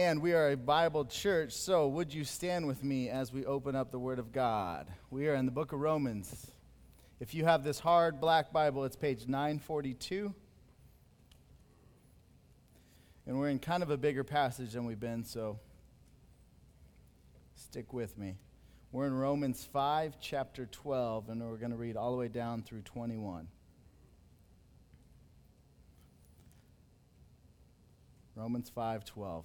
And we are a Bible church, so would you stand with me as we open up the Word of God? We are in the book of Romans. If you have this hard black Bible, it's page 942. And we're in kind of a bigger passage than we've been, so stick with me. We're in Romans 5, chapter 12, and we're going to read all the way down through 21. Romans 5, 12.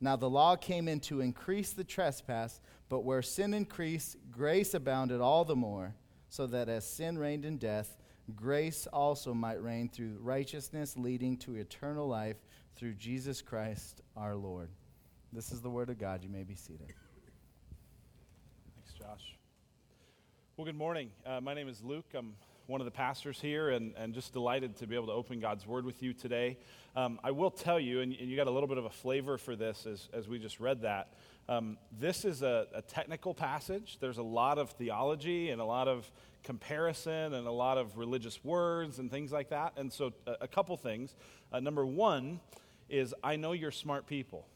Now the law came in to increase the trespass, but where sin increased, grace abounded all the more, so that as sin reigned in death, grace also might reign through righteousness, leading to eternal life through Jesus Christ our Lord. This is the word of God. You may be seated. Thanks, Josh. Well, good morning. Uh, my name is Luke. I'm one of the pastors here, and, and just delighted to be able to open God's Word with you today. Um, I will tell you, and, and, you got a little bit of a flavor for this as, as we just read that. Um, this is a, a, technical passage. There's a lot of theology and a lot of comparison and a lot of religious words and things like that. And so, a, a couple things. Uh, number one is I know you're smart people,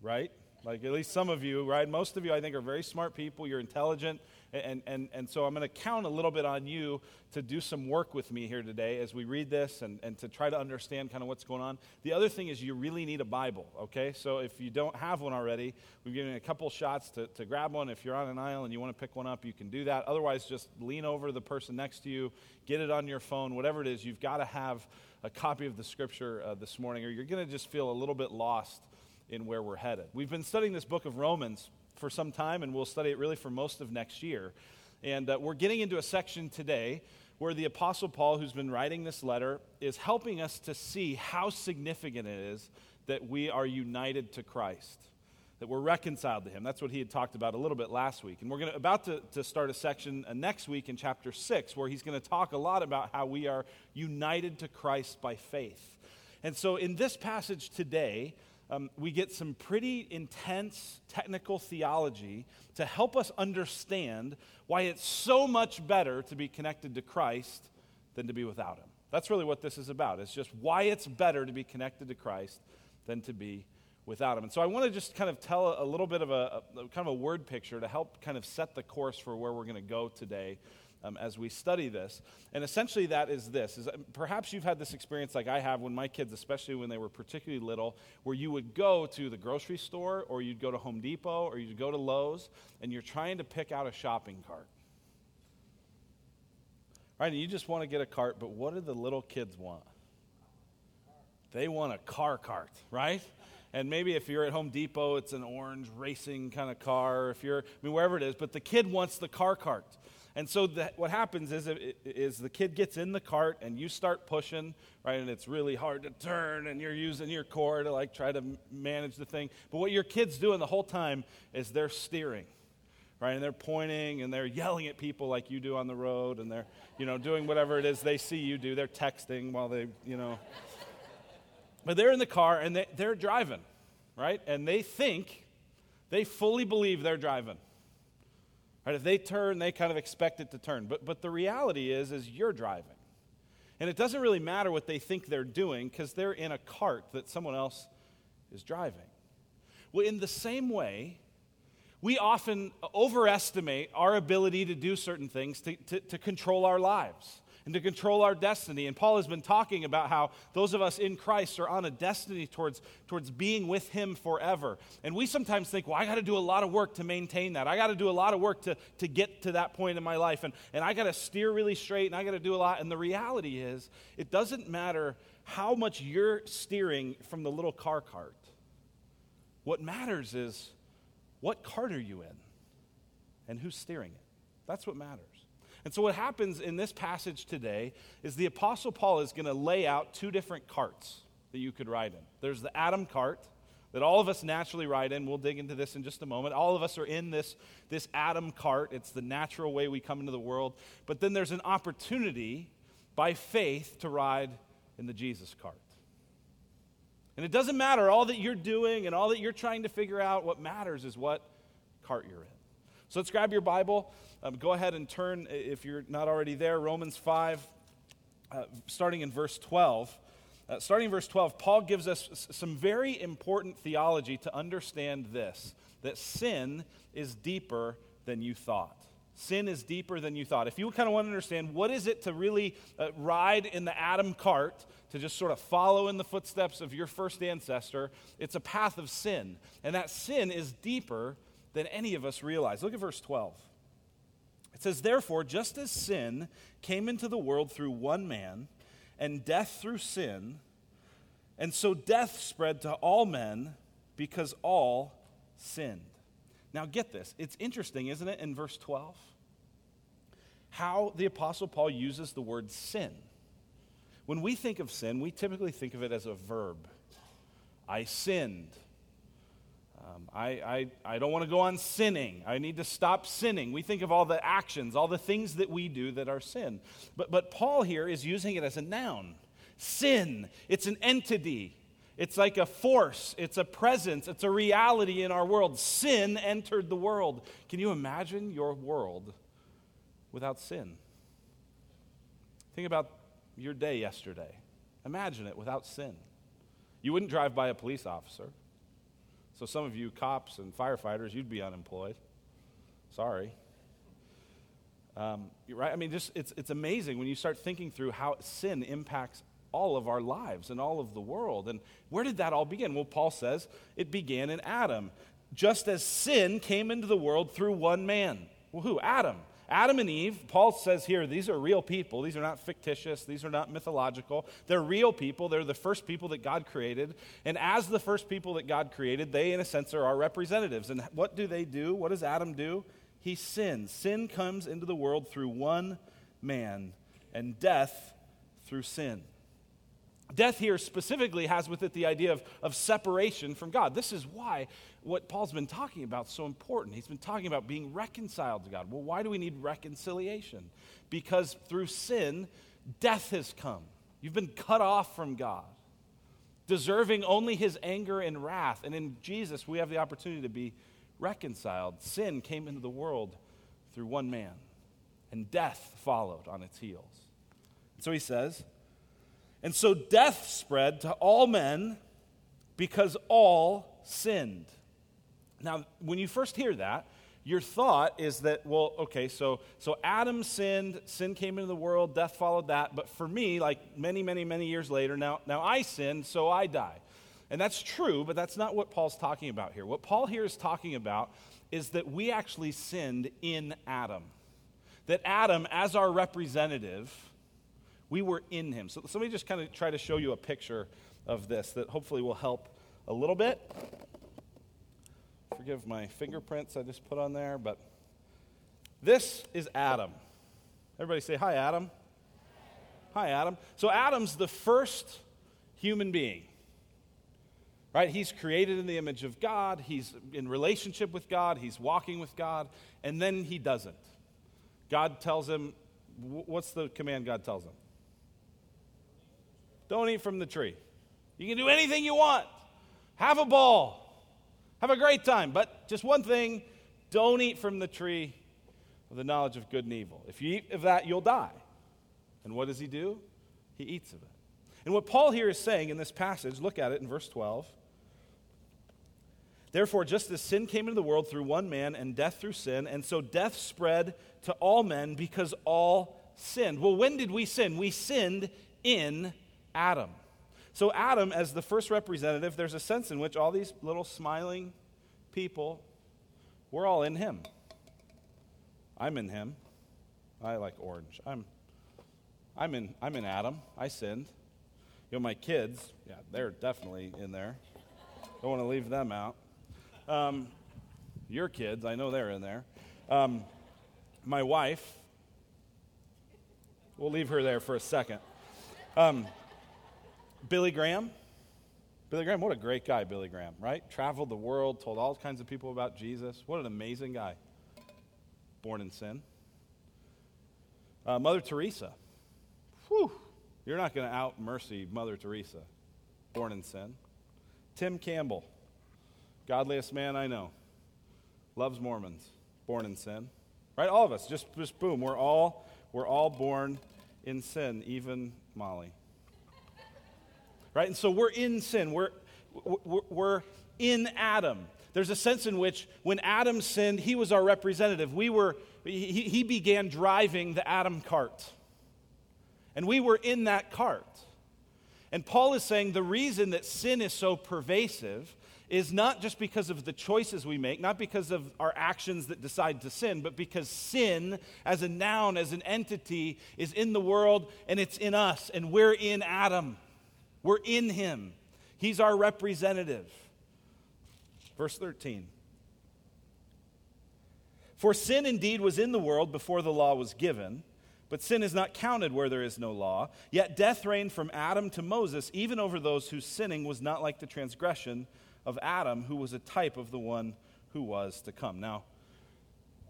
right? Like at least some of you, right? Most of you, I think, are very smart people. You're intelligent. And, and, and so I'm going to count a little bit on you to do some work with me here today as we read this and, and to try to understand kind of what's going on. The other thing is you really need a Bible, okay? So if you don't have one already, we've given you a couple shots to, to grab one. If you're on an aisle and you want to pick one up, you can do that. Otherwise, just lean over the person next to you, get it on your phone, whatever it is. You've got to have a copy of the scripture uh, this morning, or you're going to just feel a little bit lost in where we're headed. We've been studying this book of Romans for some time, and we'll study it really for most of next year. And uh, we're getting into a section today where the Apostle Paul, who's been writing this letter, is helping us to see how significant it is that we are united to Christ, that we're reconciled to Him. That's what he had talked about a little bit last week. And we're gonna, about to, to start a section uh, next week in chapter 6 where he's going to talk a lot about how we are united to Christ by faith. And so in this passage today, um, we get some pretty intense technical theology to help us understand why it's so much better to be connected to Christ than to be without Him. That's really what this is about. It's just why it's better to be connected to Christ than to be without Him. And so I want to just kind of tell a, little bit of a, a, kind of a word picture to help kind of set the course for where we're going to go today um, as we study this. And essentially, that is this: is perhaps you've had this experience like I have when my kids, especially when they were particularly little, where you would go to the grocery store, or you'd go to Home Depot, or you'd go to Lowe's, and you're trying to pick out a shopping cart. Right, and you just want to get a cart, but what do the little kids want? They want a car cart, right? and maybe if you're at Home Depot, it's an orange racing kind of car. If you're, I mean, wherever it is, but the kid wants the car cart. And so the, what happens is, is the kid gets in the cart and you start pushing, right? And it's really hard to turn and you're using your core to like try to manage the thing. But what your kid's doing the whole time is they're steering, right? And they're pointing and they're yelling at people like you do on the road and they're, you know, doing whatever it is they see you do. They're texting while they, you know. but they're in the car and they, they're driving, right? And they think, they fully believe they're driving Right? If they turn, they kind of expect it to turn. But, but the reality is, is you're driving. And it doesn't really matter what they think they're doing because they're in a cart that someone else is driving. Well, in the same way, we often overestimate our ability to do certain things to, to, to, control our lives and to control our destiny. And Paul has been talking about how those of us in Christ are on a destiny towards, towards being with Him forever. And we sometimes think, well, I got to do a lot of work to maintain that. I got to do a lot of work to, to get to that point in my life. And, and I got to steer really straight and I got to do a lot. And the reality is, it doesn't matter how much you're steering from the little car cart. What matters is what cart are you in and who's steering it? That's what matters. And so, what happens in this passage today is the Apostle Paul is going to lay out two different carts that you could ride in. There's the Adam cart that all of us naturally ride in. We'll dig into this in just a moment. All of us are in this, this Adam cart, it's the natural way we come into the world. But then there's an opportunity by faith to ride in the Jesus cart. And it doesn't matter all that you're doing and all that you're trying to figure out. What matters is what cart you're in. So let's grab your Bible. Um, go ahead and turn, if you're not already there, Romans 5, uh, starting in verse 12. Uh, starting in verse 12, Paul gives us some very important theology to understand this that sin is deeper than you thought. Sin is deeper than you thought. If you kind of want to understand what is it to really uh, ride in the Adam cart, to just sort of follow in the footsteps of your first ancestor, it's a path of sin. And that sin is deeper than any of us realize. Look at verse 12. It says, Therefore, just as sin came into the world through one man, and death through sin, and so death spread to all men because all sinned. Now, get this. It's interesting, isn't it, in verse 12? How the Apostle Paul uses the word sin. When we think of sin, we typically think of it as a verb. I sinned. Um, I, I, I don't want to go on sinning. I need to stop sinning. We think of all the actions, all the things that we do that are sin. But, but Paul here is using it as a noun. Sin, it's an entity. It's like a force, it's a presence, it's a reality in our world. Sin entered the world. Can you imagine your world without sin? Think about your day yesterday. Imagine it without sin. You wouldn't drive by a police officer. So, some of you cops and firefighters, you'd be unemployed. Sorry. Um, right? I mean, just it's, it's amazing when you start thinking through how sin impacts all of our lives and all of the world. And where did that all begin? Well, Paul says it began in Adam. Just as sin came into the world through one man. Well, who? Adam. Adam and Eve, Paul says here, these are real people. These are not fictitious. These are not mythological. They're real people. They're the first people that God created. And as the first people that God created, they, in a sense, are our representatives. And what do they do? What does Adam do? He sins. Sin comes into the world through one man, and death through sin. Death here specifically has with it the idea of, of separation from God. This is why what Paul's been talking about is so important. He's been talking about being reconciled to God. Well, why do we need reconciliation? Because through sin, death has come. You've been cut off from God, deserving only his anger and wrath. And in Jesus, we have the opportunity to be reconciled. Sin came into the world through one man, and death followed on its heels. And So he says, and so death spread to all men because all sinned. Now, when you first hear that, your thought is that, well, okay, so, so Adam sinned, sin came into the world, death followed that, but for me, like many, many, many years later, now, now I sinned, so I die. And that's true, but that's not what Paul's talking about here. What Paul here is talking about is that we actually sinned in Adam. That Adam, as our representative, we were in him. So, so let me just kind of try to show you a picture of this that hopefully will help a little bit. Forgive my fingerprints I just put on there, but this is Adam. Everybody say, Hi, Adam. Hi, Adam. So, Adam's the first human being, right? He's created in the image of God, he's in relationship with God, he's walking with God, and then he doesn't. God tells him, What's the command God tells him? Don't eat from the tree. You can do anything you want. Have a ball. Have a great time. But just one thing don't eat from the tree of the knowledge of good and evil. If you eat of that, you'll die. And what does he do? he eats of it. And what Paul here is saying in this passage, look at it in verse 12. Therefore, just as sin came into the world through one man and death through sin, and so death spread to all men because all sinned. Well, when did we sin? We sinned in Adam. So, Adam, as the first representative, there's a sense in which all these little smiling people, we're all in him. I'm in him. I like orange. I'm, I'm, in, I'm in Adam. I sinned. You know, my kids, yeah, they're definitely in there. Don't want to leave them out. Um, your kids, I know they're in there. Um, my wife, we'll leave her there for a second. Um, Billy Graham. Billy Graham, what a great guy, Billy Graham, right? Traveled the world, told all kinds of people about Jesus. What an amazing guy. Born in sin. Uh, Mother Teresa. Whew. You're not going to out mercy Mother Teresa, born in sin. Tim Campbell, godliest man I know, loves Mormons, born in sin. Right? All of us, just, just boom, we're all, we're all born in sin, even Molly. Right? And so we're in sin. We're, we're, we're in Adam. There's a sense in which when Adam sinned, he was our representative. We were, he, he began driving the Adam cart. And we were in that cart. And Paul is saying the reason that sin is so pervasive is not just because of the choices we make, not because of our actions that decide to sin, but because sin as a noun, as an entity, is in the world and it's in us, and we're in Adam. We're in him. He's our representative. Verse 13. For sin indeed was in the world before the law was given but sin is not counted where there is no law. Yet death reigned from Adam to Moses, even over those whose sinning was not like the transgression of Adam, who was a type of the one who was to come. Now,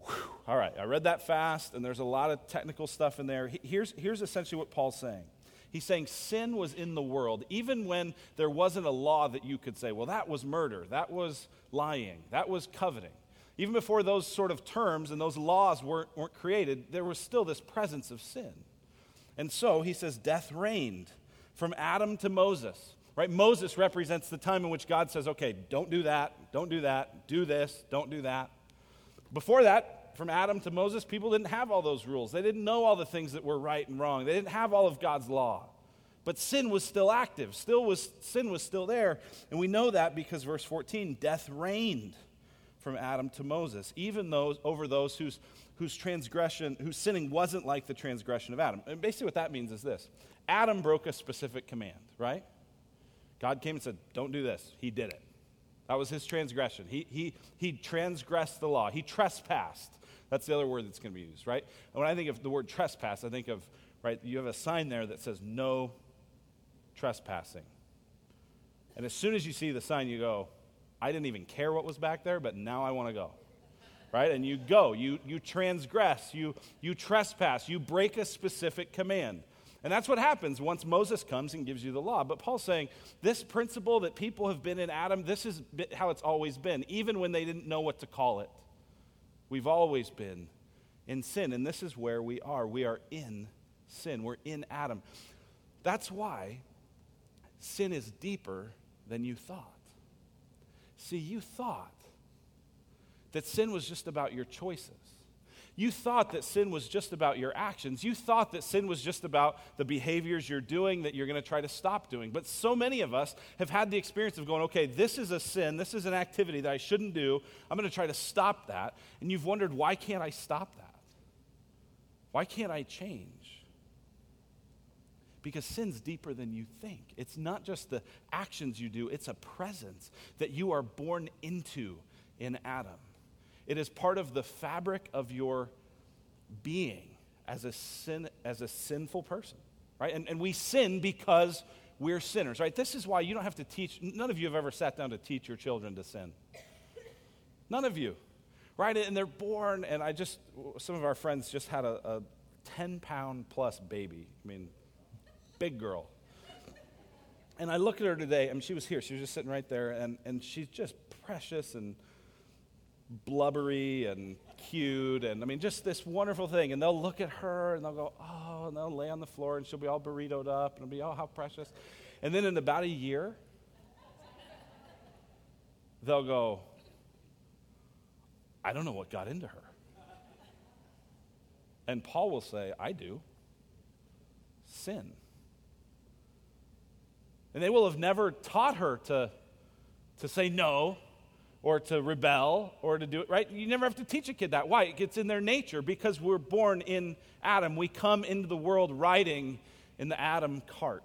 whew, all right, I read that fast, and there's a lot of technical stuff in there. Here's, here's essentially what Paul's saying. He's saying sin was in the world, even when there wasn't a law that you could say, well, that was murder, that was lying, that was coveting. Even before those sort of terms and those laws weren't, weren't created, there was still this presence of sin. And so he says, death reigned from Adam to Moses. Right? Moses represents the time in which God says, okay, don't do that, don't do that, do this, don't do that. Before that, from Adam to Moses, people didn't have all those rules. They didn't know all the things that were right and wrong. They didn't have all of God's law. But sin was still active. Still was sin was still there. And we know that because verse 14, death reigned from Adam to Moses, even those over those whose, whose transgression, whose sinning wasn't like the transgression of Adam. And basically, what that means is this Adam broke a specific command, right? God came and said, Don't do this. He did it. That was his transgression. He, he, he transgressed the law, he trespassed. That's the other word that's going to be used, right? And when I think of the word trespass, I think of, right, you have a sign there that says no trespassing. And as soon as you see the sign, you go, I didn't even care what was back there, but now I want to go. Right? And you go, you, you transgress, you, you trespass, you break a specific command. And that's what happens once Moses comes and gives you the law. But Paul's saying this principle that people have been in Adam, this is how it's always been, even when they didn't know what to call it. We've always been in sin, and this is where we are. We are in sin, we're in Adam. That's why sin is deeper than you thought. See, you thought that sin was just about your choices. You thought that sin was just about your actions. You thought that sin was just about the behaviors you're doing that you're going to try to stop doing. But so many of us have had the experience of going, okay, this is a sin, this is an activity that I shouldn't do. I'm going to try to stop that. And you've wondered, why can't I stop that? Why can't I change? Because sin's deeper than you think. It's not just the actions you do, it's a presence that you are born into in Adam. It is part of the fabric of your being as a, sin, as a sinful person, right? And, and we sin because we're sinners, right? This is why you don't have to teach, none of you have ever sat down to teach your children to sin. None of you, right? And they're born, and I just, some of our friends just had a, a 10 pound plus baby. I mean, big girl. And I look at her today, I mean, she was here, she was just sitting right there, and, and she's just precious and blubbery and cute and I mean just this wonderful thing. And they'll look at her and they'll go oh and they'll lay on the floor and she'll be all burritoed up and be oh how precious. And then in about a year they'll go I don't know what got into her. And Paul will say I do. Sin. And they will have never taught her to to say no or to rebel or to do it, right? You never have to teach a kid that. Why? It gets in their nature because we're born in Adam. We come into the world riding in the Adam cart.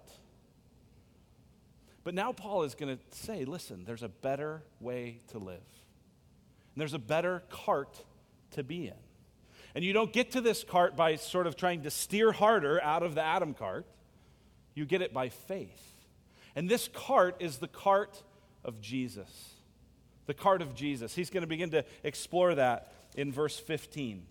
But now Paul is going to say, listen, there's a better way to live. And there's a better cart to be in. And you don't get to this cart by sort of trying to steer harder out of the Adam cart. You get it by faith. And this cart is the cart of Jesus the cart of Jesus. He's going to begin to explore that in verse 15.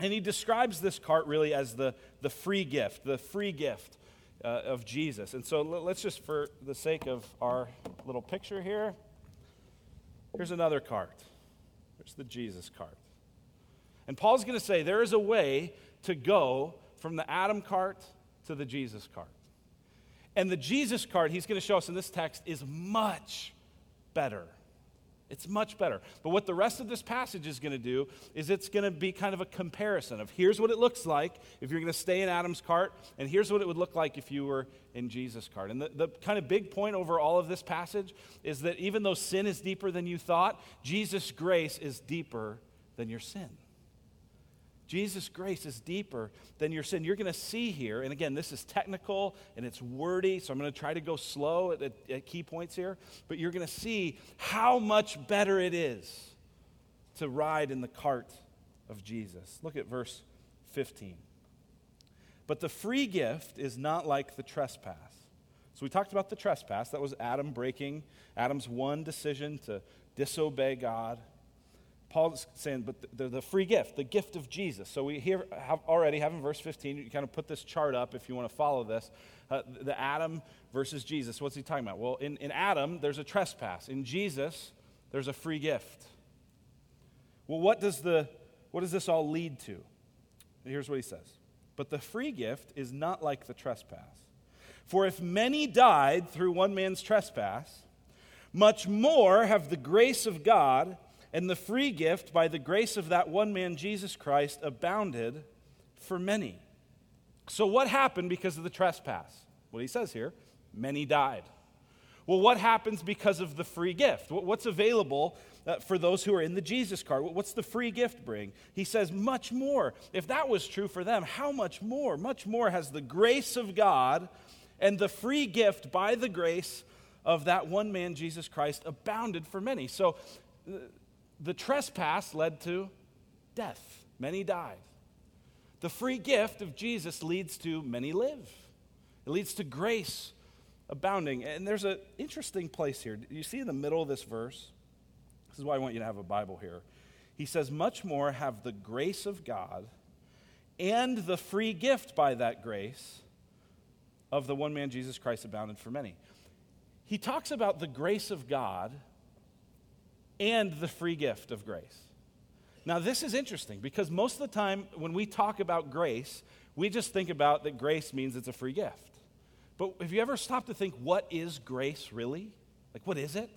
And he describes this cart really as the, the free gift, the free gift uh, of Jesus. And so let's just, for the sake of our little picture here, here's another cart. Here's the Jesus cart. And Paul's going to say there is a way to go from the Adam cart to the Jesus cart. And the Jesus cart, he's going to show us in this text, is much better it's much better. But what the rest of this passage is going to do is it's going to be kind of a comparison of here's what it looks like if you're going to stay in Adam's cart, and here's what it would look like if you were in Jesus' cart. And the, the kind of big point over all of this passage is that even though sin is deeper than you thought, Jesus' grace is deeper than your sin. Jesus' grace is deeper than your sin. You're going to see here, and again, this is technical and it's wordy, so I'm going to try to go slow at, at, at key points here, but you're going to see how much better it is to ride in the cart of Jesus. Look at verse 15. But the free gift is not like the trespass. So we talked about the trespass. That was Adam breaking Adam's one decision to disobey God. Paul's saying, but the, the, free gift, the gift of Jesus. So we here have already have in verse 15, you kind of put this chart up if you want to follow this. Uh, the Adam versus Jesus. What's he talking about? Well, in, in Adam, there's a trespass. In Jesus, there's a free gift. Well, what does, the, what does this all lead to? Here's what he says. But the free gift is not like the trespass. For if many died through one man's trespass, much more have the grace of God and the free gift by the grace of that one man, Jesus Christ, abounded for many. So, what happened because of the trespass? Well, he says here, many died. Well, what happens because of the free gift? What's available uh, for those who are in the Jesus cart? What's the free gift bring? He says, much more. If that was true for them, how much more? Much more has the grace of God and the free gift by the grace of that one man, Jesus Christ, abounded for many. So, uh, the trespass led to death. Many died. The free gift of Jesus leads to many live. It leads to grace abounding. And there's an interesting place here. You see in the middle of this verse? This is why I want you to have a Bible here. He says, Much more have the grace of God and the free gift by that grace of the one man Jesus Christ abounded for many. He talks about the grace of God and the free gift of grace. Now, this is interesting because most of the time when we talk about grace, we just think about that grace means it's a free gift. But have you ever stopped to think, what is grace really? Like, what is it?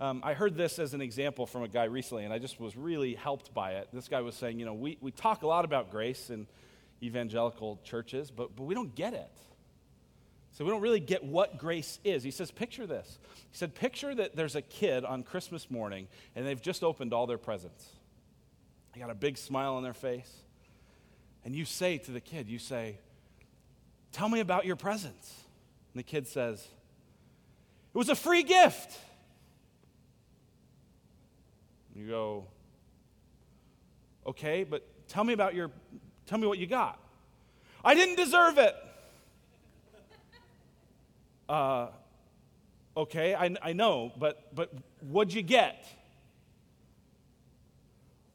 Um, I heard this as an example from a guy recently, and I just was really helped by it. This guy was saying, you know, we, we talk a lot about grace in evangelical churches, but, but we don't get it. So we don't really get what grace is. He says, picture this. He said, picture that there's a kid on Christmas morning and they've just opened all their presents. They got a big smile on their face. And you say to the kid, you say, Tell me about your presents. And the kid says, It was a free gift. You go, Okay, but tell me about your, tell me what you got. I didn't deserve it uh, okay, I, I know, but, but what'd you get?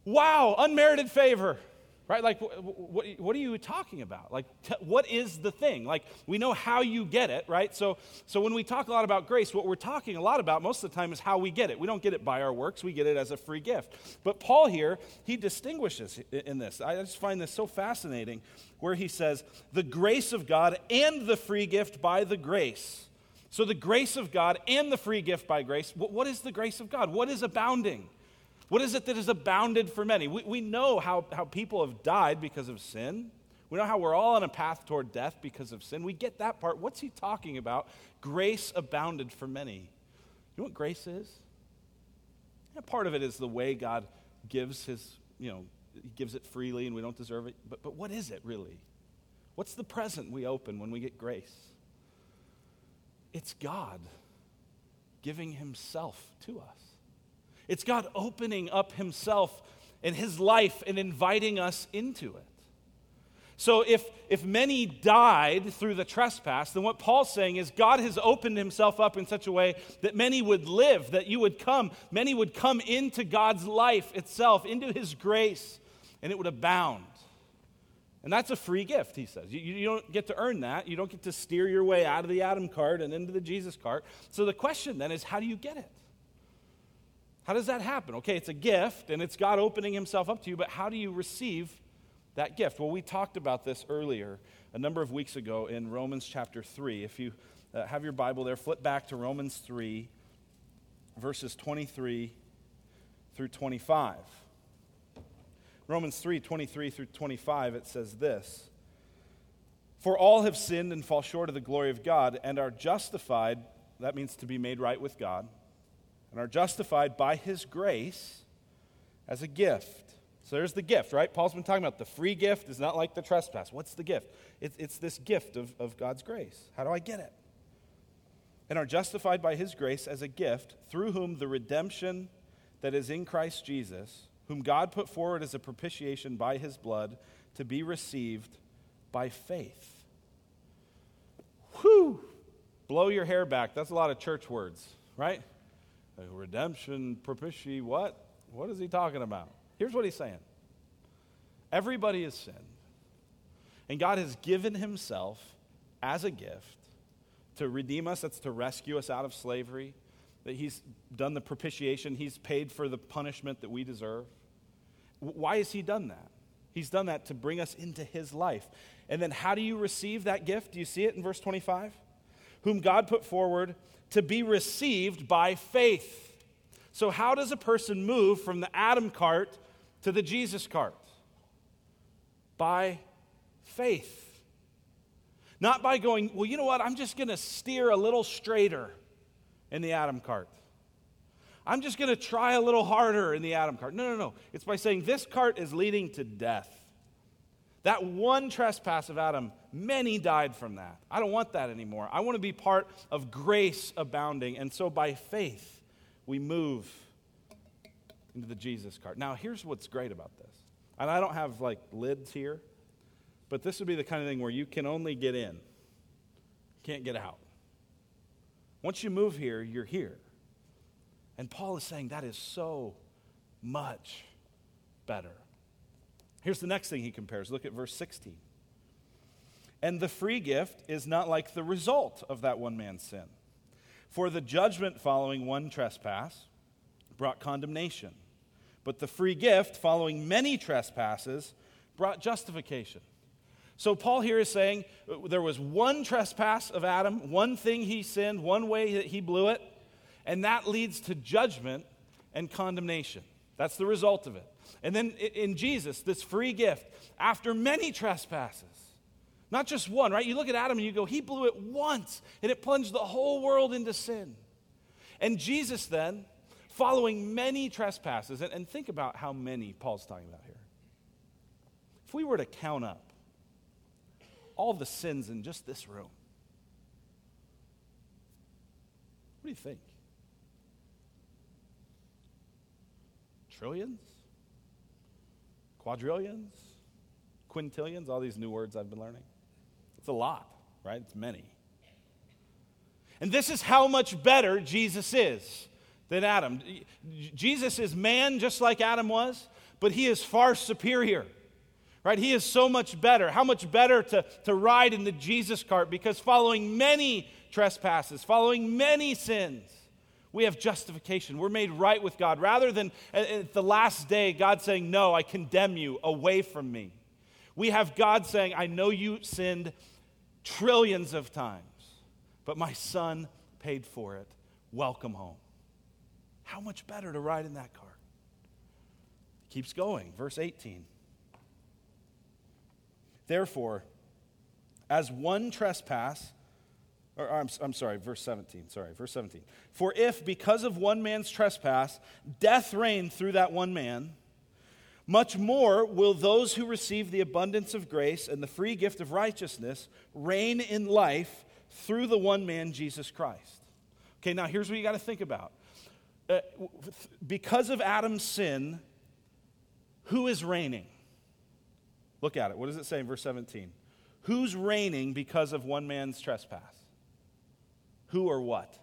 Wow, unmerited favor. Right? Like, what, what are you talking about? Like, t- what is the thing? Like, we know how you get it, right? So, so when we talk a lot about grace, what we're talking a lot about most of the time is how we get it. We don't get it by our works, we get it as a free gift. But Paul here, he distinguishes in this. I just find this so fascinating where he says, the grace of God and the free gift by the grace. So, the grace of God and the free gift by grace. what, what is the grace of God? What is abounding? What is it that has abounded for many? We, we know how, how people have died because of sin. We know how we're all on a path toward death because of sin. We get that part. What's he talking about? Grace abounded for many. You know what grace is? Yeah, part of it is the way God gives his, you know, he gives it freely and we don't deserve it. But, but what is it really? What's the present we open when we get grace? It's God giving himself to us. It's God opening up Himself and His life and inviting us into it. So if, if many died through the trespass, then what Paul's saying is God has opened himself up in such a way that many would live, that you would come, many would come into God's life itself, into his grace, and it would abound. And that's a free gift, he says. You, you don't get to earn that. You don't get to steer your way out of the Adam cart and into the Jesus cart. So the question then is how do you get it? How does that happen? Okay, it's a gift and it's God opening himself up to you, but how do you receive that gift? Well, we talked about this earlier a number of weeks ago in Romans chapter 3. If you uh, have your Bible there, flip back to Romans 3, verses 23 through 25. Romans 3, 23 through 25, it says this For all have sinned and fall short of the glory of God and are justified, that means to be made right with God and are justified by his grace as a gift. So there's the gift, right? Paul's been talking about the free gift is not like the trespass. What's the gift? It's, it's this gift of, of God's grace. How do I get it? And are justified by his grace as a gift, through whom the redemption that is in Christ Jesus, whom God put forward as a propitiation by his blood, to be received by faith. Whew! Blow your hair back. That's a lot of church words, right? Redemption, propitiation, what? What is he talking about? Here's what he's saying Everybody has sinned, and God has given himself as a gift to redeem us, that's to rescue us out of slavery, that he's done the propitiation, he's paid for the punishment that we deserve. Why has he done that? He's done that to bring us into his life. And then how do you receive that gift? Do you see it in verse 25? Whom God put forward to be received by faith. So, how does a person move from the Adam cart to the Jesus cart? By faith. Not by going, well, you know what, I'm just going to steer a little straighter in the Adam cart. I'm just going to try a little harder in the Adam cart. No, no, no. It's by saying this cart is leading to death. That one trespass of Adam, many died from that. I don't want that anymore. I want to be part of grace abounding. And so by faith, we move into the Jesus cart. Now, here's what's great about this. And I don't have like lids here, but this would be the kind of thing where you can only get in, can't get out. Once you move here, you're here. And Paul is saying that is so much better. Here's the next thing he compares. Look at verse 16. And the free gift is not like the result of that one man's sin. For the judgment following one trespass brought condemnation, but the free gift following many trespasses brought justification. So, Paul here is saying uh, there was one trespass of Adam, one thing he sinned, one way that he blew it, and that leads to judgment and condemnation. That's the result of it. And then in Jesus, this free gift, after many trespasses, not just one, right? You look at Adam and you go, he blew it once, and it plunged the whole world into sin. And Jesus then, following many trespasses, and, and think about how many Paul's talking about here. If we were to count up all the sins in just this room, what do you think? trillions, quadrillions, quintillions, all these new words I've been learning. It's a lot, right? It's many. And this is how much better Jesus is than Adam. Jesus is man just like Adam was, but he is far superior. Right? He is so much better. How much better to, to ride in the Jesus cart because following many trespasses, following many sins, we have justification. We're made right with God. Rather than at the last day, God saying, No, I condemn you away from me. We have God saying, I know you sinned trillions of times, but my son paid for it. Welcome home. How much better to ride in that car? Keeps going. Verse 18. Therefore, as one trespass, or I'm, I'm sorry, verse 17, sorry, verse 17. For if, because of one man's trespass, death reigned through that one man, much more will those who receive the abundance of grace and the free gift of righteousness reign in life through the one man, Jesus Christ. Okay, now here's what you got to think about. Uh, because of Adam's sin, who is reigning? Look at it. What does it say in verse 17? Who's reigning because of one man's trespass? Who or what?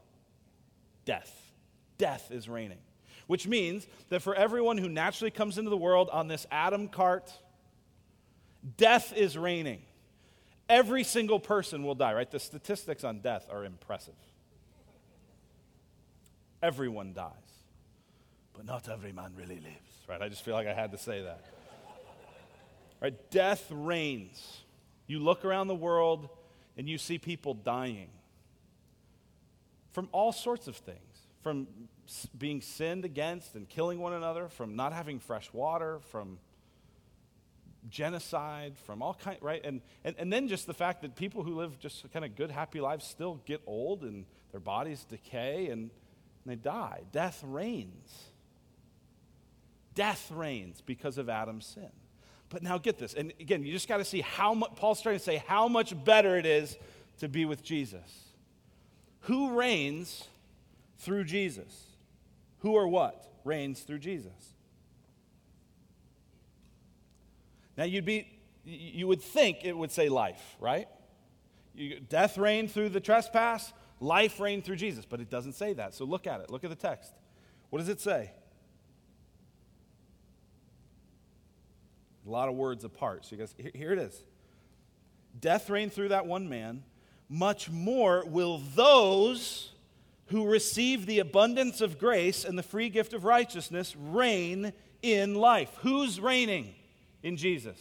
Death. Death is reigning. Which means that for everyone who naturally comes into the world on this Adam cart, death is reigning. Every single person will die, right? The statistics on death are impressive. Everyone dies, but not every man really lives, right? I just feel like I had to say that. Right? Death reigns. You look around the world and you see people dying from all sorts of things from being sinned against and killing one another, from not having fresh water, from genocide, from all kind, right? And, and, and then just the fact that people who live just kind of good, happy lives still get old and their bodies decay and, and they die. Death reigns. Death reigns because of Adam's sin. But now get this. And again, you just got to see how much, Paul's trying to say how much better it is to be with Jesus. Who reigns through Jesus? Who or what reigns through Jesus? Now you'd be you would think it would say life, right? You, death reigned through the trespass, life reigned through Jesus, but it doesn't say that. So look at it. Look at the text. What does it say? A lot of words apart. So you here it is. Death reigned through that one man. Much more will those who receive the abundance of grace and the free gift of righteousness reign in life. Who's reigning in Jesus?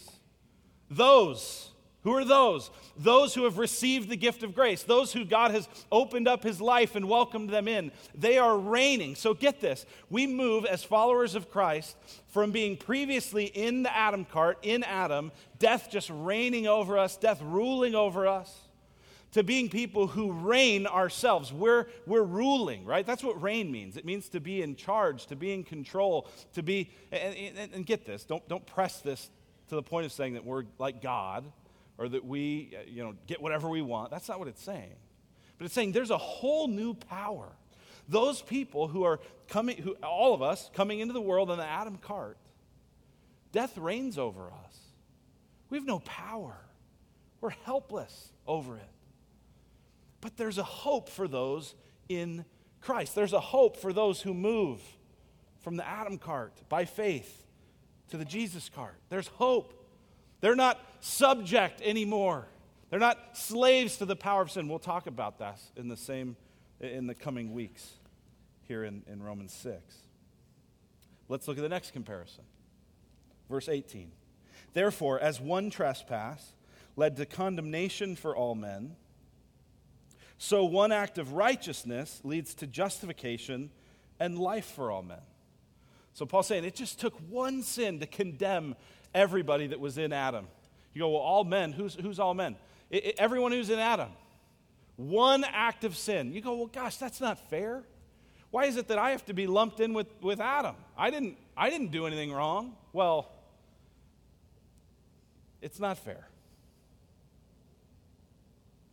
Those. Who are those? Those who have received the gift of grace, those who God has opened up his life and welcomed them in. They are reigning. So get this we move as followers of Christ from being previously in the Adam cart, in Adam, death just reigning over us, death ruling over us, to being people who reign ourselves. We're, we're ruling, right? That's what reign means. It means to be in charge, to be in control, to be, and, and, and get this, don't, don't press this to the point of saying that we're like God or that we, uh, you know, get whatever we want. That's not what it's saying. But it's saying there's a whole new power. Those people who are coming, who, all of us coming into the world in the Adam cart, death reigns over us. We have no power. We're helpless over it. But there's a hope for those in Christ. There's a hope for those who move from the Adam cart by faith to the Jesus cart. There's hope. They're not subject anymore. They're not slaves to the power of sin. We'll talk about that in the same in the coming weeks here in, in Romans 6. Let's look at the next comparison. Verse 18. Therefore, as one trespass led to condemnation for all men, so one act of righteousness leads to justification and life for all men. So Paul's saying it just took one sin to condemn everybody that was in Adam. You go, well, all men. Who's, who's all men? It, it, everyone who's in Adam. One act of sin. You go, well, gosh, that's not fair. Why is it that I have to be lumped in with, with Adam? I didn't, I didn't do anything wrong. Well, it's not fair.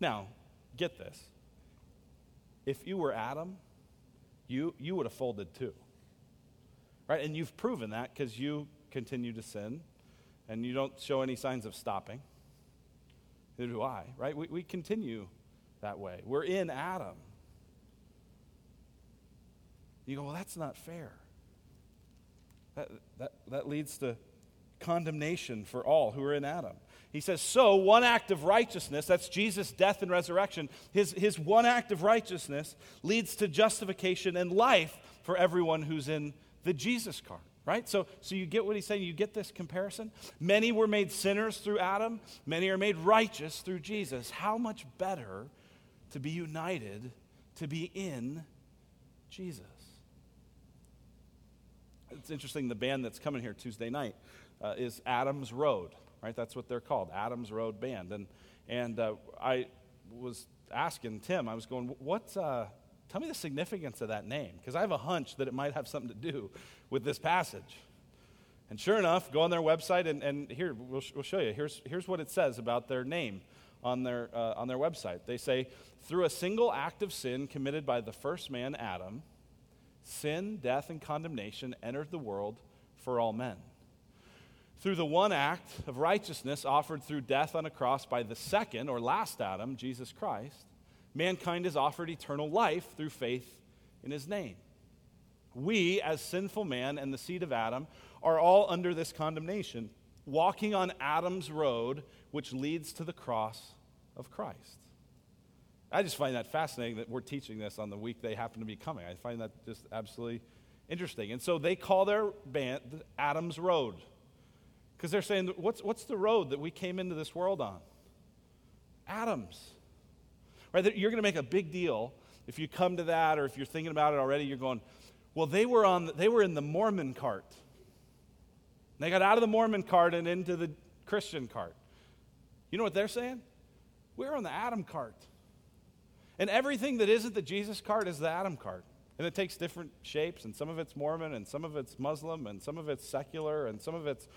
Now, get this. If you were Adam, you, you would have folded too. Right? And you've proven that because you continue to sin and you don't show any signs of stopping. Neither do I, right? We, we continue that way. We're in Adam. You go, well, that's not fair. That, that, that leads to condemnation for all who are in Adam. He says, So, one act of righteousness, that's Jesus' death and resurrection, his, his one act of righteousness leads to justification and life for everyone who's in the Jesus cart, right? So, so you get what he's saying? You get this comparison? Many were made sinners through Adam, many are made righteous through Jesus. How much better to be united, to be in Jesus? It's interesting, the band that's coming here Tuesday night uh, is Adams Road, right? That's what they're called, Adams Road Band. And, and uh, I was asking Tim, I was going, what's, uh, tell me the significance of that name, because I have a hunch that it might have something to do with this passage. And sure enough, go on their website, and, and here, we'll, we'll show you. Here's, here's what it says about their name on their, uh, on their website. They say, through a single act of sin committed by the first man, Adam, sin, death, and condemnation entered the world for all men. Through the one act of righteousness offered through death on a cross by the second or last Adam, Jesus Christ, mankind is offered eternal life through faith in his name. We, as sinful man and the seed of Adam, are all under this condemnation, walking on Adam's road, which leads to the cross of Christ. I just find that fascinating that we're teaching this on the week they happen to be coming. I find that just absolutely interesting. And so they call their band Adam's Road because they're saying, what's, what's the road that we came into this world on? Adam's. Right? You're going to make a big deal if you come to that or if you're thinking about it already. You're going, well, they were, on, they were in the Mormon cart. They got out of the Mormon cart and into the Christian cart. You know what they're saying? We're on the Adam cart. And everything that isn't the Jesus cart is the Adam cart. And it takes different shapes, and some of it's Mormon, and some of it's Muslim, and some of it's secular, and some of it's,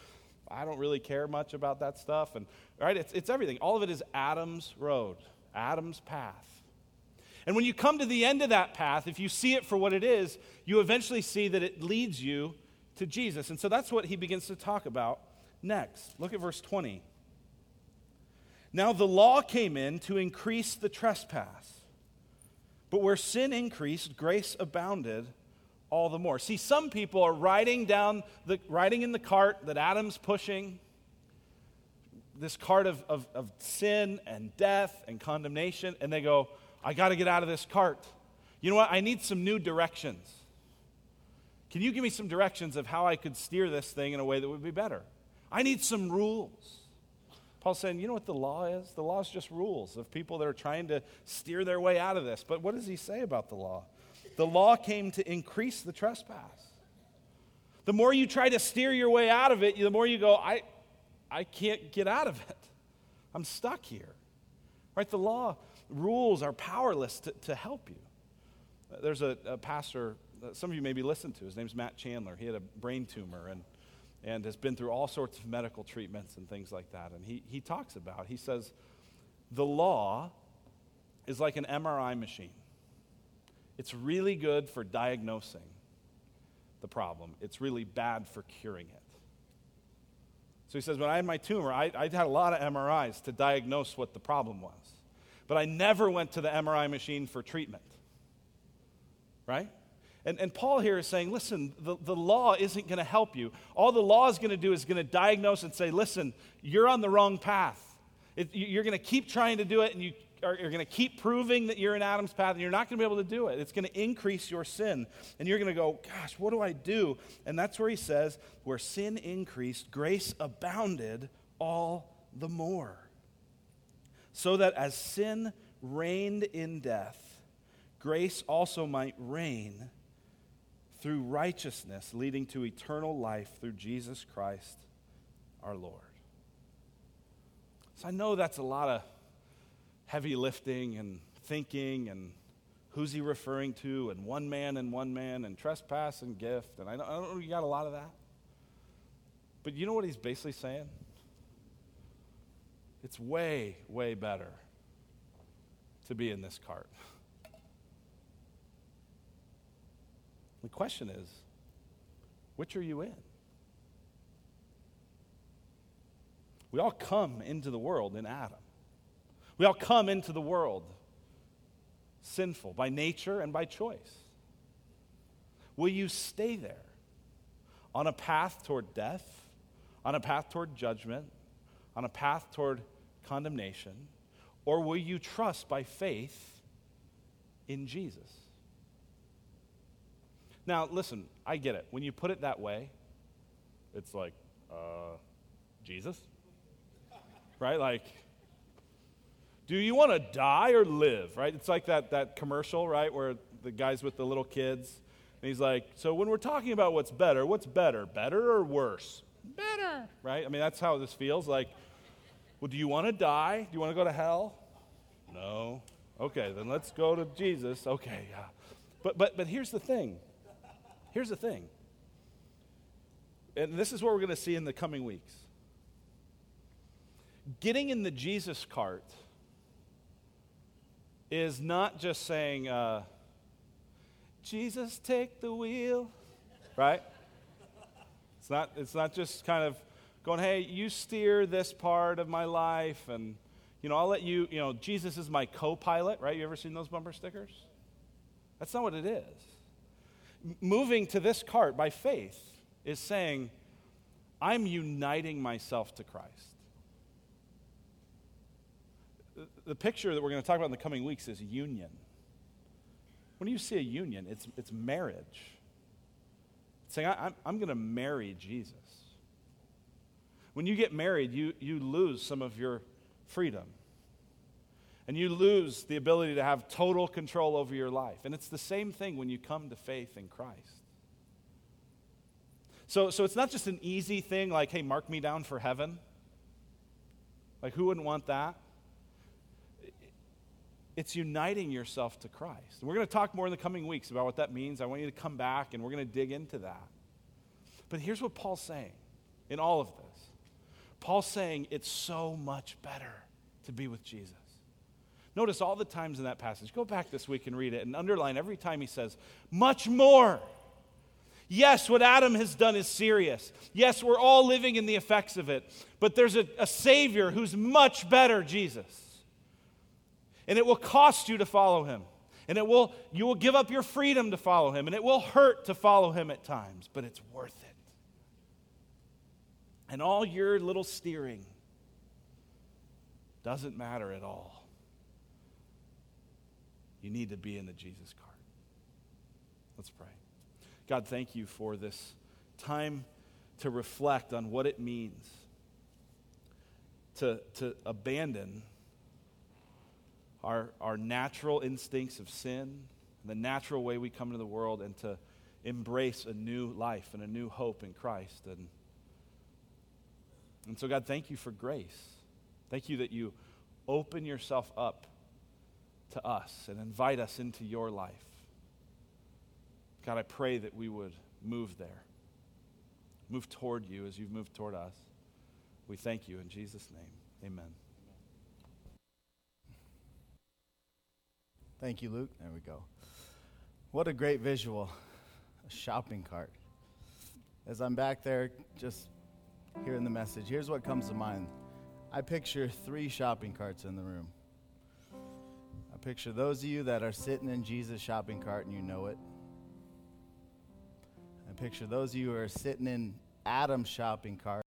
I don't really care much about that stuff. And, right, it's, it's everything. All of it is Adam's road, Adam's path. And when you come to the end of that path, if you see it for what it is, you eventually see that it leads you to Jesus. And so that's what he begins to talk about next. Look at verse 20. Now the law came in to increase the trespass. But where sin increased, grace abounded all the more. See, some people are riding down the riding in the cart that Adam's pushing, this cart of, of, of sin and death and condemnation, and they go, I got to get out of this cart. You know what? I need some new directions. Can you give me some directions of how I could steer this thing in a way that would be better? I need some rules. Paul's saying, you know what the law is? The law is just rules of people that are trying to steer their way out of this. But what does he say about the law? The law came to increase the trespass. The more you try to steer your way out of it, the more you go, I, I can't get out of it. I'm stuck here. Right? The law rules are powerless to, to help you. There's a, a pastor, some of you maybe listened to. His name's Matt Chandler. He had a brain tumor, and and has been through all sorts of medical treatments and things like that. And he, he talks about, he says, the law is like an MRI machine. It's really good for diagnosing the problem, it's really bad for curing it. So he says, when I had my tumor, I, I had a lot of MRIs to diagnose what the problem was. But I never went to the MRI machine for treatment. Right? And, and Paul here is saying, listen, the, the law isn't going to help you. All the law is going to do is going to diagnose and say, listen, you're on the wrong path. It, you're going to keep trying to do it, and you are, you're going to keep proving that you're in Adam's path, and you're not going to be able to do it. It's going to increase your sin. And you're going to go, gosh, what do I do? And that's where he says, where sin increased, grace abounded all the more. So that as sin reigned in death, grace also might reign through righteousness, leading to eternal life through Jesus Christ our Lord. So I know that's a lot of heavy lifting and thinking and who's he referring to and one man and one man and trespass and gift. And I don't, know you got a lot of that. But you know what he's basically saying? It's way, way better to be in this cart. The question is, which are you in? We all come into the world in Adam. We all come into the world sinful by nature and by choice. Will you stay there on a path toward death, on a path toward judgment, on a path toward condemnation, or will you trust by faith in Jesus? Now, listen, I get it. When you put it that way, it's like, uh, Jesus? Right? Like, do you want to die or live? Right? It's like that, that commercial, right, where the guys with the little kids, and he's like, so when we're talking about what's better, what's better? Better or worse? Better. Right? I mean, that's how this feels. Like, well, do you want to die? Do you want to go to hell? No. Okay, then let's go to Jesus. Okay, yeah. But, but, but here's the thing. Here's the thing. And this is what we're going to see in the coming weeks. Getting in the Jesus cart is not just saying, uh, Jesus, take the wheel, right? It's not, it's not just kind of going, hey, you steer this part of my life, and, you know, I'll let you, you know, Jesus is my co pilot, right? You ever seen those bumper stickers? That's not what it is. M- moving to this cart by faith is saying, I'm uniting myself to Christ. The picture that we're going to talk about in the coming weeks is union. When you see a union, it's, it's marriage. It's saying, I, I'm, I'm going to marry Jesus. When you get married, you, you lose some of your freedom. And you lose the ability to have total control over your life. And it's the same thing when you come to faith in Christ. So, so it's not just an easy thing like, hey, mark me down for heaven. Like, who wouldn't want that? It's uniting yourself to Christ. And we're going to talk more in the coming weeks about what that means. I want you to come back and we're going to dig into that. But here's what Paul's saying in all of this Paul's saying it's so much better to be with Jesus. Notice all the times in that passage. Go back this week and read it and underline every time he says, much more. Yes, what Adam has done is serious. Yes, we're all living in the effects of it. But there's a, a Savior who's much better, Jesus. And it will cost you to follow him. And it will, you will give up your freedom to follow him. And it will hurt to follow him at times, but it's worth it. And all your little steering doesn't matter at all. You need to be in the Jesus cart. Let's pray. God, thank you for this time to reflect on what it means to, to abandon our, our natural instincts of sin, the natural way we come into the world, and to embrace a new life and a new hope in Christ. And, and so, God, thank you for grace. Thank you that you open yourself up to us and invite us into your life. God, I pray that we would move there, move toward you as you've moved toward us. We thank you in Jesus' name. Amen. Thank you, Luke. There we go. What a great visual. A shopping cart. As I'm back there just hearing the message, here's what comes to mind. I picture three shopping carts in the room. I picture those of you that are sitting in Jesus' shopping cart and you know it. I picture those of you who are sitting in Adam's shopping cart